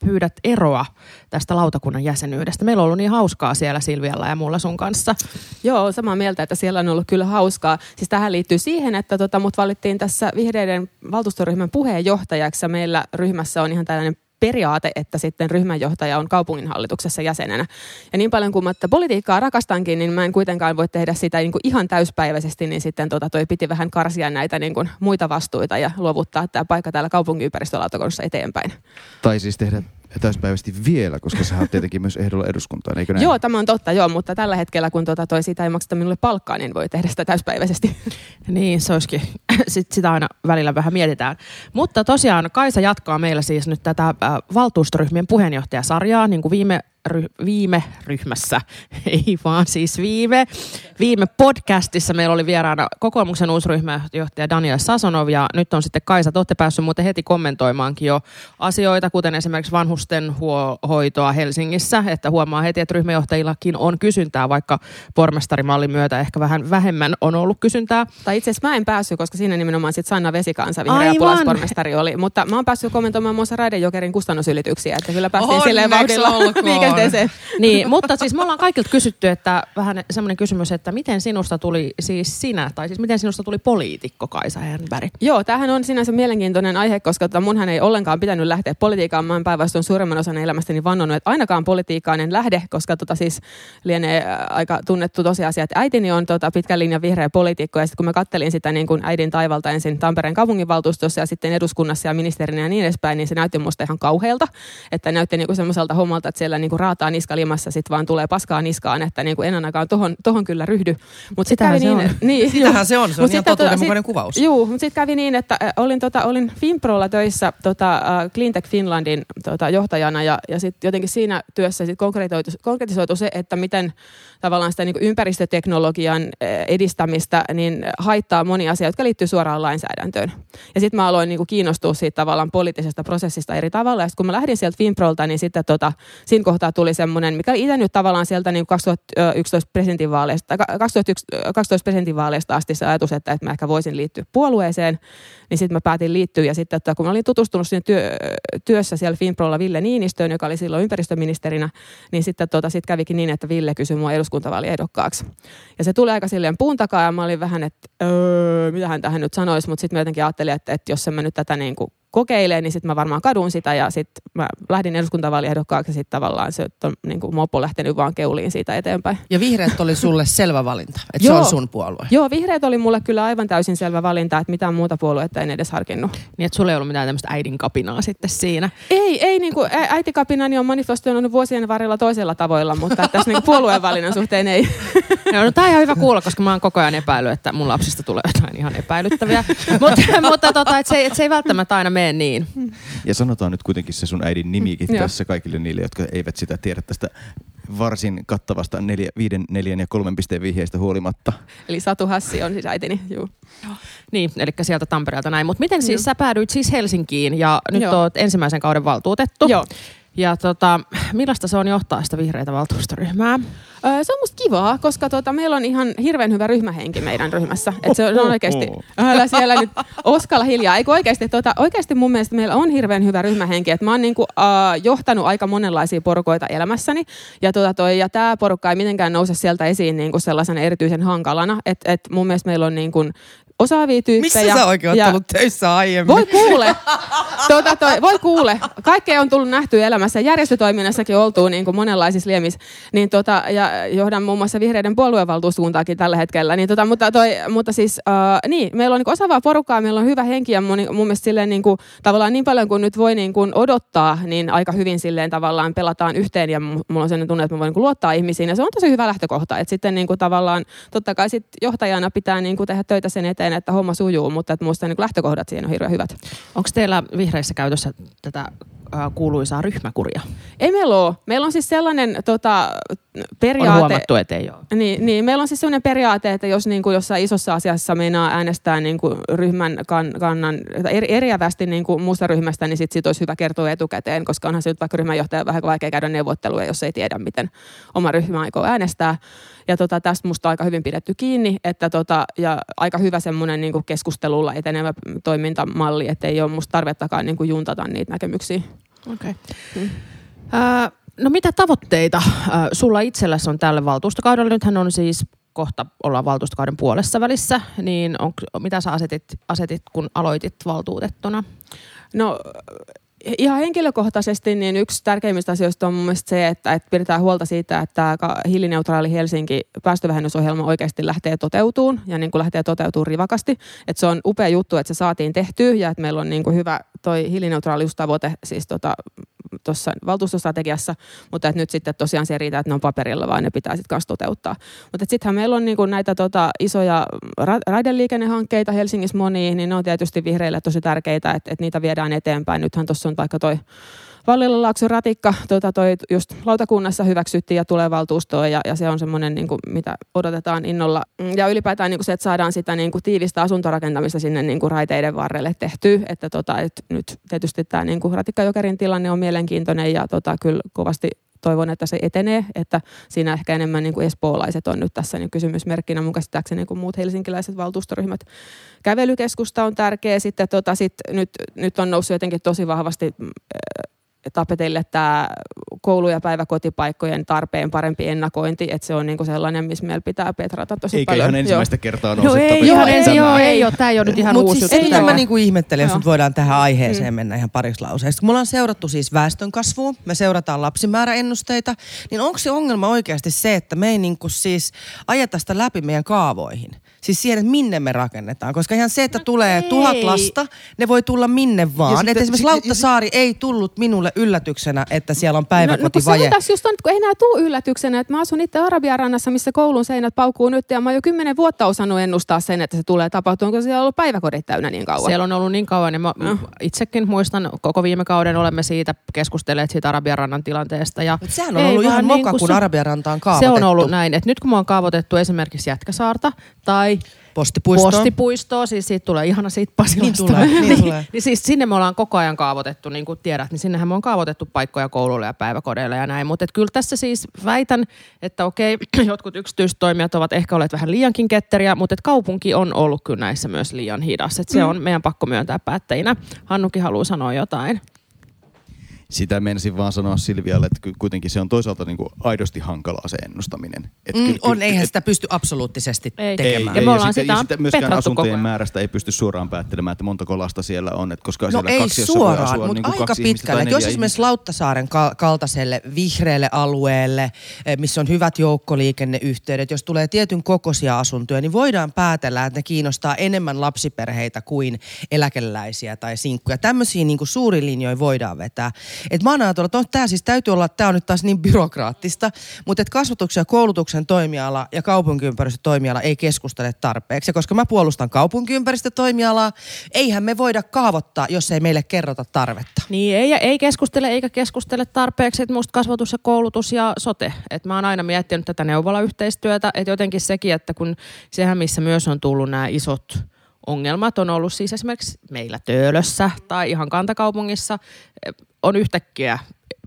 pyydät eroa tästä lautakunnan jäsenyydestä. Meillä on ollut niin hauskaa siellä Silvialla ja mulla sun kanssa. Joo, samaa mieltä, että siellä on ollut kyllä hauskaa. Siis tähän liittyy siihen, että tota, mut valittiin tässä vihreiden valtuustoryhmän puheenjohtajaksi ja meillä ryhmässä on ihan tällainen periaate, että sitten ryhmänjohtaja on kaupunginhallituksessa jäsenenä. Ja niin paljon kuin mä politiikkaa rakastankin, niin mä en kuitenkaan voi tehdä sitä niin kuin ihan täyspäiväisesti, niin sitten tota, toi piti vähän karsia näitä niin kuin muita vastuita ja luovuttaa tämä paikka täällä kaupunkiympäristölautakunnassa eteenpäin. Tai siis tehdä täyspäiväisesti vielä, koska sä oot [LAUGHS] tietenkin myös ehdolla eduskuntaan, eikö näin? Joo, tämä on totta, joo, mutta tällä hetkellä, kun tota, toi siitä ei makseta minulle palkkaa, niin voi tehdä sitä täyspäiväisesti. [LAUGHS] Niin, se olisikin. [LAUGHS] Sit, sitä aina välillä vähän mietitään. Mutta tosiaan Kaisa jatkaa meillä siis nyt tätä äh, valtuustoryhmien puheenjohtajasarjaa, niin kuin viime, ry, viime ryhmässä, [LAUGHS] ei vaan siis viime, viime podcastissa meillä oli vieraana kokoomuksen uusi ryhmäjohtaja Daniel Sasonov ja nyt on sitten Kaisa, te olette päässyt muuten heti kommentoimaankin jo asioita, kuten esimerkiksi vanhusten huo- hoitoa Helsingissä, että huomaa heti, että ryhmäjohtajillakin on kysyntää, vaikka pormestarimallin myötä ehkä vähän vähemmän on ollut kysyntää. Tai itse asiassa mä en päässyt, koska siinä nimenomaan sit Sanna Vesikansa, vihreä pulaspormestari oli. Mutta mä oon päässyt kommentoimaan muun muassa Raidejokerin kustannusylityksiä, että kyllä päästiin silleen Onneksi vauhdilla olkoon. [LAUGHS] liikenteeseen. [LAUGHS] Niin, mutta siis me ollaan kaikilta kysytty, että vähän semmoinen kysymys, että miten sinusta tuli siis sinä, tai siis miten sinusta tuli poliitikko Kaisa Hernberg? Joo, tämähän on sinänsä mielenkiintoinen aihe, koska tota, munhan ei ollenkaan pitänyt lähteä politiikkaan. Mä oon päinvastoin suurimman osan elämästäni vannonut, että ainakaan politiikkaan en lähde, koska tota, siis lienee aika tunnettu tosiasia, että äitini on tota, pitkän linjan vihreä poliitikko. Ja sitten kun mä kattelin sitä niin kuin äidin taivalta ensin Tampereen kaupunginvaltuustossa ja sitten eduskunnassa ja ministerinä ja niin edespäin, niin se näytti musta ihan kauhealta. Että näytti niin kuin semmoiselta hommalta, että siellä niin kuin raataa niska limassa, sitten vaan tulee paskaa niskaan, että niin kuin en ainakaan tohon, tohon kyllä ryhdy. Mut Sitähän se niin, on. Niin, Sitähän se on, se on Mut ihan sitten totuudenmukainen sit- kuvaus. Juu, mutta sitten kävi niin, että äh, olin, tota, olin Finprolla töissä tota, äh, Cleantech Finlandin tota, johtajana ja, ja sitten jotenkin siinä työssä sit konkretisoitu, se, että miten tavallaan sitä niin ympäristöteknologian äh, edistämistä niin haittaa monia asioita, jotka liittyy suoraan lainsäädäntöön. Ja sitten mä aloin niin kiinnostua siitä tavallaan poliittisesta prosessista eri tavalla. Ja sit kun mä lähdin sieltä Finprolta, niin sitten tota, siinä kohtaa tuli semmoinen, mikä itse nyt tavallaan sieltä niin 2011 presidentinvaaleista, 2012 presidentinvaaleista asti se ajatus, että, että mä ehkä voisin liittyä puolueeseen, niin sitten mä päätin liittyä. Ja sitten, että kun mä olin tutustunut sinne työ, työssä siellä Finprolla Ville Niinistöön, joka oli silloin ympäristöministerinä, niin sitten tota, sit kävikin niin, että Ville kysyi mua eduskuntavaaliehdokkaaksi. Ja se tuli aika silleen puun takaa ja mä olin vähän, että öö, mitä hän tähän nyt sanoisi, mutta sitten mä jotenkin ajattelin, että, että jos en mä nyt tätä niin kuin kokeilee, niin sitten mä varmaan kadun sitä ja sitten mä lähdin eduskuntavaaliehdokkaaksi ja sitten tavallaan se on niin kuin mopo lähtenyt vaan keuliin siitä eteenpäin. Ja vihreät oli sulle [LAUGHS] selvä valinta, että se Joo. on sun puolue. Joo, vihreät oli mulle kyllä aivan täysin selvä valinta, että mitään muuta puoluetta en edes harkinnut. Niin, että sulla ei ollut mitään tämmöistä äidin kapinaa sitten siinä. Ei, ei niin kuin, äitikapinani on manifestoinut vuosien varrella toisella tavoilla, mutta tässä niin puolueen valinnan suhteen ei. [LAUGHS] Joo, no, tämä on ihan hyvä kuulla, koska mä oon koko ajan epäillyt, että mun lapsista tulee jotain ihan epäilyttäviä. [LAUGHS] mutta mutta tota, et se, ei- et se ei välttämättä aina mene niin. Ja sanotaan nyt kuitenkin se sun äidin nimikin Joo. tässä kaikille niille, jotka eivät sitä tiedä tästä varsin kattavasta neljä, viiden, neljän ja kolmen pisteen vihjeistä huolimatta. Eli Satu Hassi on siis äitini, juu. Niin, eli sieltä Tampereelta näin. Mutta miten siis Joo. sä päädyit siis Helsinkiin ja nyt Joo. oot ensimmäisen kauden valtuutettu. Joo. Ja tota, millaista se on johtaa sitä vihreitä valtuustoryhmää? Öö, se on musta kivaa, koska tuota, meillä on ihan hirveän hyvä ryhmähenki meidän ryhmässä. Et se on oikeasti, älä siellä nyt oskalla hiljaa. Eikö oikeasti, tuota, oikeasti mun mielestä meillä on hirveän hyvä ryhmähenki. Et mä oon niinku, äh, johtanut aika monenlaisia porukoita elämässäni. Ja, tuota, toi, ja tämä porukka ei mitenkään nouse sieltä esiin niinku sellaisena erityisen hankalana. Et, et mun mielestä meillä on niinku osaavia tyyppejä. Missä sä oikein ja- ollut töissä aiemmin? voi kuule. Tuota, toi, voi kuule. Kaikkea on tullut nähtyä elämässä. Järjestötoiminnassakin oltu niin kuin monenlaisissa liemissä. Niin tota, ja johdan muun muassa vihreiden puoluevaltuuskuntaakin tällä hetkellä. Niin tota, mutta, toi, mutta siis äh, niin, meillä on niin kuin osaavaa porukkaa, meillä on hyvä henki ja mun, mun mielestä silleen niin kuin, tavallaan niin paljon kuin nyt voi niin kuin odottaa, niin aika hyvin silleen tavallaan pelataan yhteen ja mu- mulla on sellainen tunne, että mä voin niin kuin luottaa ihmisiin ja se on tosi hyvä lähtökohta. Että sitten niin kuin tavallaan totta kai sit johtajana pitää niin kuin tehdä töitä sen eteen, että homma sujuu, mutta että musta niin lähtökohdat siihen on hirveän hyvät. Onko teillä vihreissä käytössä tätä kuuluisaa ryhmäkuria? Ei meillä ole. Meillä on siis sellainen tota, On periaate. huomattu, että ei ole. Niin, niin, meillä on siis sellainen periaate, että jos niin kuin jossain isossa asiassa meinaa äänestää niin kuin ryhmän kan, kannan eri, eriävästi niin kuin muusta ryhmästä, niin sitten sit olisi hyvä kertoa etukäteen, koska onhan se nyt vaikka ryhmänjohtaja vähän vaikea käydä neuvotteluja, jos ei tiedä, miten oma ryhmä aikoo äänestää. Ja tota, tästä musta on aika hyvin pidetty kiinni, että tota, ja aika hyvä semmoinen niin kuin keskustelulla etenevä toimintamalli, että ei ole musta tarvettakaan niin kuin juntata niitä näkemyksiä. Okay. Mm. Äh, no mitä tavoitteita äh, sulla itselläsi on tälle valtuustokaudelle? Nythän on siis kohta ollaan valtuustokauden puolessa välissä, niin on, mitä sä asetit, asetit, kun aloitit valtuutettuna? No ihan henkilökohtaisesti niin yksi tärkeimmistä asioista on mun mielestä se, että, että pidetään huolta siitä, että hiilineutraali Helsinki päästövähennysohjelma oikeasti lähtee toteutuun ja niin kuin lähtee toteutumaan rivakasti. Että se on upea juttu, että se saatiin tehtyä ja että meillä on niin kuin hyvä toi hiilineutraaliustavoite siis tota, tuossa valtuustostrategiassa, mutta että nyt sitten tosiaan se riitä, että ne on paperilla, vaan ne pitää sitten kanssa toteuttaa. Mutta sittenhän meillä on niinku näitä tota, isoja ra- raideliikennehankkeita Helsingissä moniin, niin ne on tietysti vihreille tosi tärkeitä, että, että niitä viedään eteenpäin. Nythän tuossa on vaikka toi Vallilalaakson ratikka, tota toi just lautakunnassa hyväksyttiin ja tulee valtuustoon ja, ja se on semmoinen, niin mitä odotetaan innolla. Ja ylipäätään niin kuin se, että saadaan sitä niin kuin tiivistä asuntorakentamista sinne niin kuin raiteiden varrelle tehtyä. Että tota, et nyt tietysti tämä niin kuin Ratikkajokerin tilanne on mielenkiintoinen ja tota, kyllä kovasti toivon, että se etenee, että siinä ehkä enemmän niin kuin espoolaiset on nyt tässä niin kysymysmerkkinä. Mun käsittääkseni niin kuin muut helsinkiläiset valtuustoryhmät. Kävelykeskusta on tärkeä. Sitten tota, sit nyt, nyt on noussut jotenkin tosi vahvasti tapetille tämä koulu- ja päiväkotipaikkojen tarpeen parempi ennakointi, että se on niin kuin sellainen, missä meillä pitää petrata tosi Eikä paljon. ihan ensimmäistä kertaa No nouse ei, tapetille ihan Joo, ei, joo, ei. ei ole, tämä ei ole nyt ihan Mutta uusi siis juttu. mä niinku ihmettelen, jos Joo. nyt voidaan tähän aiheeseen mm. mennä ihan pariksi lauseesta. Kun me ollaan seurattu siis väestönkasvua, me seurataan lapsimääräennusteita, niin onko se ongelma oikeasti se, että me ei niinku siis ajeta sitä läpi meidän kaavoihin? Siis siihen, että minne me rakennetaan. Koska ihan se, että no tulee ei. tuhat lasta, ne voi tulla minne vaan. sitten- Et esimerkiksi Lauttasaari ei tullut minulle yllätyksenä, että siellä on No, no kun se on päiväkotivaje. tässä just on, kun ei enää tuu yllätyksenä, että mä asun itse Arabiarannassa, missä koulun seinät paukkuu nyt, ja mä oon jo kymmenen vuotta osannut ennustaa sen, että se tulee tapahtumaan, kun siellä on ollut päiväkodit täynnä niin kauan. Siellä on ollut niin kauan, niin mä No. itsekin muistan, koko viime kauden olemme siitä keskustelleet siitä Arabiarannan tilanteesta. Ja Mut sehän on ei ollut ihan moka, niin kun se- Arabiaranta on Se kaavoitettu. on ollut näin, että nyt kun me on kaavoitettu esimerkiksi Jätkäsaarta tai Postipuistoon. Postipuistoa, siis siitä tulee ihana siitä Pasilasta. Niin tulee, [LAUGHS] niin tulee. niin siis sinne me ollaan koko ajan kaavoitettu, niin kuin tiedät, niin sinnehän me on kaavoitettu paikkoja kouluille ja päiväkodeille ja näin. Mutta kyllä tässä siis väitän, että okei, [CLEARS THROAT] jotkut yksityistoimijat ovat ehkä olleet vähän liiankin ketteriä, mutta että kaupunki on ollut kyllä näissä myös liian hidas. Että se on meidän pakko myöntää päättäjinä. Hannukin haluaa sanoa jotain. Sitä menisin vaan sanoa Silvialle, että ky- kuitenkin se on toisaalta niin kuin aidosti hankalaa se ennustaminen. Et Mm, kyllä- on, kyllä- eihän et- sitä pysty absoluuttisesti Ei. tekemään. Ja me ollaan sitten, sitä ja sitten myöskään asuntojen määrästä ei pysty suoraan päättelemään, että montako lasta siellä on. Että koska No siellä ei kaksi, suoraan, asua mutta niin kuin aika kaksi pitkälle. Jos esimerkiksi ihmistä. Lauttasaaren kal- kaltaiselle vihreälle alueelle, eh, missä on hyvät joukkoliikenneyhteydet, jos tulee tietyn kokoisia asuntoja, niin voidaan päätellä, että ne kiinnostaa enemmän lapsiperheitä kuin eläkeläisiä tai sinkkuja. Tämmöisiä niin suuri linjoja voidaan vetää. Et mä oon ajatellut, että tämä siis täytyy olla, tämä on nyt taas niin byrokraattista, mutta että kasvatuksen ja koulutuksen toimiala ja kaupunkiympäristötoimiala ei keskustele tarpeeksi. Ja koska mä puolustan kaupunkiympäristötoimialaa, eihän me voida kaavoittaa, jos ei meille kerrota tarvetta. Niin, ei, ei keskustele eikä keskustele tarpeeksi, että musta kasvatus ja koulutus ja sote. Et mä oon aina miettinyt tätä neuvolayhteistyötä, että jotenkin sekin, että kun sehän missä myös on tullut nämä isot ongelmat on ollut siis esimerkiksi meillä Töölössä tai ihan kantakaupungissa eh, on yhtäkkiä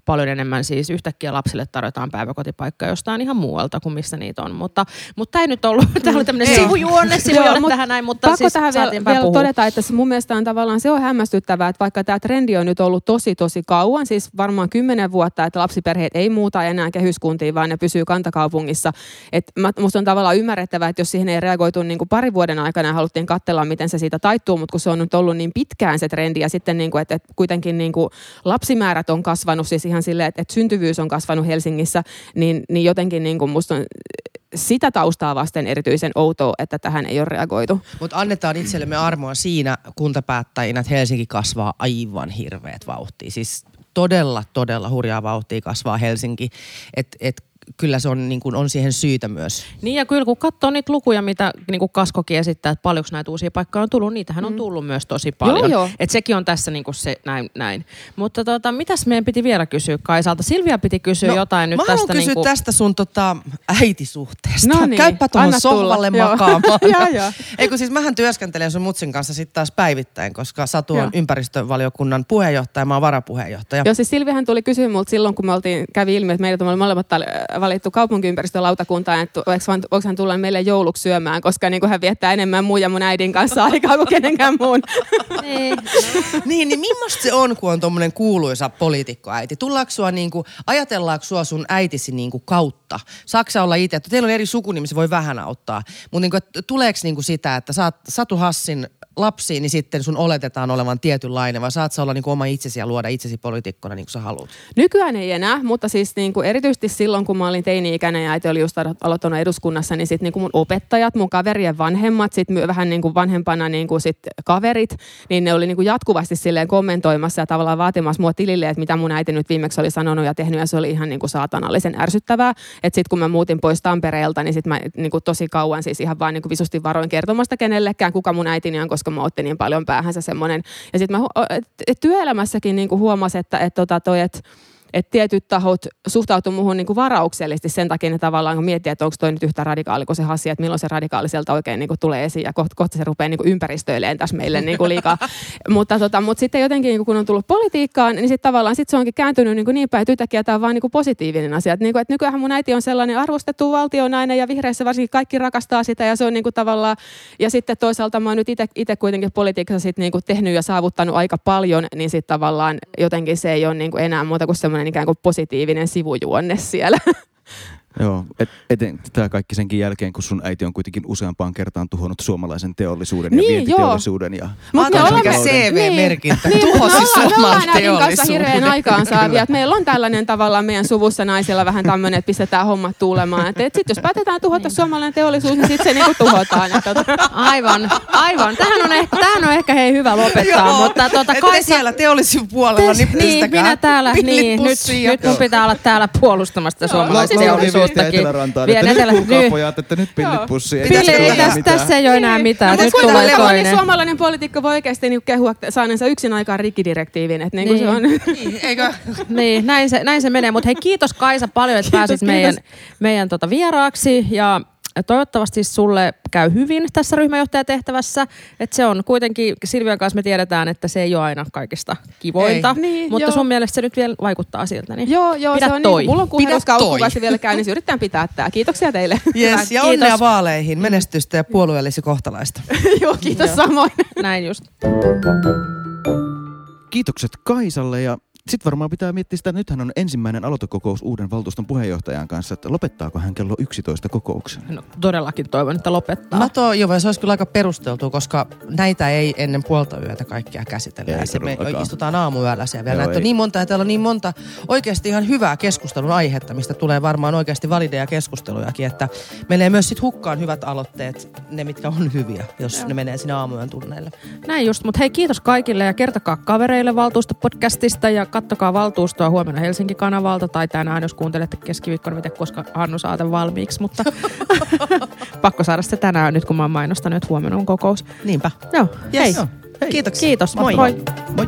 paljon enemmän siis yhtäkkiä lapsille tarjotaan päiväkotipaikkaa jostain ihan muualta kuin missä niitä on. Mutta, mutta tämä ei nyt ollut, tämä oli tämmöinen sivujuonne, sivujuonne Joo, tähän näin, mutta Pakko siis tähän vielä, vielä puhua. todeta, että se mun mielestä on tavallaan se on hämmästyttävää, että vaikka tämä trendi on nyt ollut tosi tosi kauan, siis varmaan kymmenen vuotta, että lapsiperheet ei muuta enää kehyskuntiin, vaan ne pysyy kantakaupungissa. Et mä, musta on tavallaan ymmärrettävää, että jos siihen ei reagoitu niin kuin pari vuoden aikana ja haluttiin katsella, miten se siitä taittuu, mutta kun se on nyt ollut niin pitkään se trendi ja sitten niin kuin, että, että kuitenkin niin kuin lapsimäärät on kasvanut siis ihan silleen, että, että syntyvyys on kasvanut Helsingissä, niin, niin jotenkin niin kuin musta on sitä taustaa vasten erityisen outoa, että tähän ei ole reagoitu. Mutta annetaan itsellemme armoa siinä kuntapäättäjinä, että Helsinki kasvaa aivan hirveät vauhtia. Siis todella, todella hurjaa vauhtia kasvaa Helsinki. Et, et kyllä se on, niin kuin, on siihen syytä myös. Niin ja kyllä kun katsoo niitä lukuja, mitä niin kuin Kaskokin esittää, että paljonko näitä uusia paikkoja on tullut, niitähän on tullut myös tosi paljon. joo. Et sekin on tässä niin kuin se näin. näin. Mutta tota, mitäs meidän piti vielä kysyä Kaisalta? Silvia piti kysyä jotain nyt No, mä tästä. kysyä niin kuin, tästä sun tota, äitisuhteesta. No [LAUGHS] niin, Käypä tuohon tulla. sohvalle Joo. makaamaan. [LAUGHS] Joo, joo. Ei kun siis mähän työskentelen sun mutsin kanssa sitten taas päivittäin, koska Satu on Joo. ympäristövaliokunnan puheenjohtaja, mä oon varapuheenjohtaja. Joo, siis Silvihän tuli kysyä multa silloin, kun me oltiin, kävi ilmi, että meidät on molemmat tal- valittu kaupunkiympäristölautakuntaan, että voiko hän- tulla meille jouluksi syömään, koska niin kuin hän viettää enemmän mun ja mun äidin kanssa [LAUGHS] aikaa kuin kenenkään muun. [LAUGHS] Niin. Niin, niin millaista se on, kun on tuommoinen kuuluisa poliitikkoäiti? Tullaanko sua niinku, ajatellaanko sua sun äitisi niinku kautta? Saksa olla itse, että teillä on eri sukunimi, se voi vähän auttaa. Mutta niinku, että tuleeko niinku sitä, että sä oot Satu Hassin lapsi, niin sitten sun oletetaan olevan tietynlainen, vai saat sä olla niinku oma itsesi ja luoda itsesi poliitikkona niin kuin sä haluat? Nykyään ei enää, mutta siis niin kuin erityisesti silloin, kun mä olin teini-ikäinen ja äiti oli just alo- aloittanut eduskunnassa, niin sitten niin kuin mun opettajat, mun kaverien vanhemmat, sitten vähän niin kuin vanhempana niin kuin sit kaverit, niin ne oli niin kuin jatkuvasti silleen kommentoimassa ja tavallaan vaatimassa mua tilille, että mitä mun äiti nyt viimeksi oli sanonut ja tehnyt, ja se oli ihan niin kuin saatanallisen ärsyttävää. Että sitten kun mä muutin pois Tampereelta, niin sitten mä niin kuin tosi kauan siis ihan vaan niin kuin visusti varoin kertomasta kenellekään, kuka mun äitini on, koska mä otti niin paljon päähänsä semmoinen. Ja sitten mä et- et työelämässäkin niin kuin huomasin, että et tota toi, että että tietyt tahot suhtautuu muuhun niin kuin varauksellisesti sen takia ne tavallaan kun miettii, että onko toi nyt yhtä radikaali kuin se asia, että milloin se radikaali sieltä oikein niin kuin tulee esiin ja kohta, kohta se rupeaa niin kuin ympäristöilemään tässä meille niin kuin liikaa. [LAUGHS] mutta, tota, mutta sitten jotenkin niin kuin kun on tullut politiikkaan, niin sitten tavallaan sit se onkin kääntynyt niin, kuin niin päin, että yhtäkkiä tämä on vaan niin kuin positiivinen asia. Että, niin kuin, että nykyään mun äiti on sellainen arvostettu valtionainen ja vihreissä varsinkin kaikki rakastaa sitä ja se on niin kuin tavallaan, ja sitten toisaalta mä oon nyt itse kuitenkin politiikassa sit niin kuin tehnyt ja saavuttanut aika paljon, niin sitten tavallaan jotenkin se ei ole niin kuin enää muuta kuin semmoinen ikään kuin positiivinen sivujuonne siellä. [LAUGHS] Joo, et, eten, tämä kaikki senkin jälkeen, kun sun äiti on kuitenkin useampaan kertaan tuhonnut suomalaisen teollisuuden Niin, ja vientiteollisuuden. Ja Mut me olemme CV-merkintä. Tuhosi Niin, me ollaan, me ollaan suomalaisen kanssa teollisuuden. hirveän aikaansaavia. että Meillä on tällainen tavallaan meidän suvussa naisilla vähän tämmöinen, että pistetään hommat tuulemaan. Että et sit jos päätetään tuhota suomalainen teollisuus, niin sitten se niinku tuhotaan. Että, tota- Aivan, aivan. Tähän on ehkä, tähän on ehkä hei hyvä lopettaa, Joo, mutta tuota, et te Kaisa, siellä teollisuuden puolella, niin niin, pistäkää minä täällä, niin, nyt, nyt mun pitää olla täällä puolustamassa sitä suomalaista teollisuuttakin. Etelärantaan, että nyt kuulkaa nyt- pojat, että nyt pillit pussiin. ei tässä ole tässä, mitään. tässä ei ole enää mitään, Mutta nyt tulee toinen. suomalainen poliitikko voi oikeasti niinku kehua saaneensa yksin aikaan rikkidirektiivin. Että niinku Niin. se on... Niin, [LAUGHS] Eikö? Niin, näin se, näin se menee. Mutta hei, kiitos Kaisa paljon, että pääsit meidän, meidän tota vieraaksi. Ja toivottavasti sulle käy hyvin tässä ryhmäjohtajatehtävässä. Että se on kuitenkin, Silvian kanssa me tiedetään, että se ei ole aina kaikista kivointa. Ei. Niin, mutta joo. sun mielestä se nyt vielä vaikuttaa siltä. Niin Joo, joo, Pidä se on toi. Niin, mulla on se vielä käy, niin yritetään pitää tää. Kiitoksia teille. [LAUGHS] Yes, ja Kiitos. onnea vaaleihin, menestystä ja puolueellisi kohtalaista. [LAUGHS] joo, kiitos samoin. näin just. Kiitokset Kaisalle ja sitten varmaan pitää miettiä sitä, että nythän on ensimmäinen aloitokokous uuden valtuuston puheenjohtajan kanssa, että lopettaako hän kello 11 kokouksen. No, todellakin toivon, että lopettaa. Mä to, joo, se olisi kyllä aika perusteltu, koska näitä ei ennen puolta yötä kaikkia käsitellä. Ei se me istutaan aamuyöllä siellä vielä. Joo, Näitä on niin monta ja täällä on niin monta oikeasti ihan hyvää keskustelun aihetta, mistä tulee varmaan oikeasti valideja keskustelujakin. Että menee myös sit hukkaan hyvät aloitteet, ne mitkä on hyviä, jos Joo. ne menee sinne aamuyön tunneille. Näin just, mutta hei kiitos kaikille ja kertokaa kavereille valtuustopodcastista ja kattokaa valtuustoa huomenna Helsinki-kanavalta tai tänään, jos kuuntelette keskiviikkona, miten koska Hannu saate valmiiksi, mutta [LAUGHS] pakko saada se tänään nyt, kun mä oon mainostanut, että huomenna on kokous. Niinpä. Joo, Yes. hei. Joo. Kiitoksia. Kiitos, Moi. moi. Moi!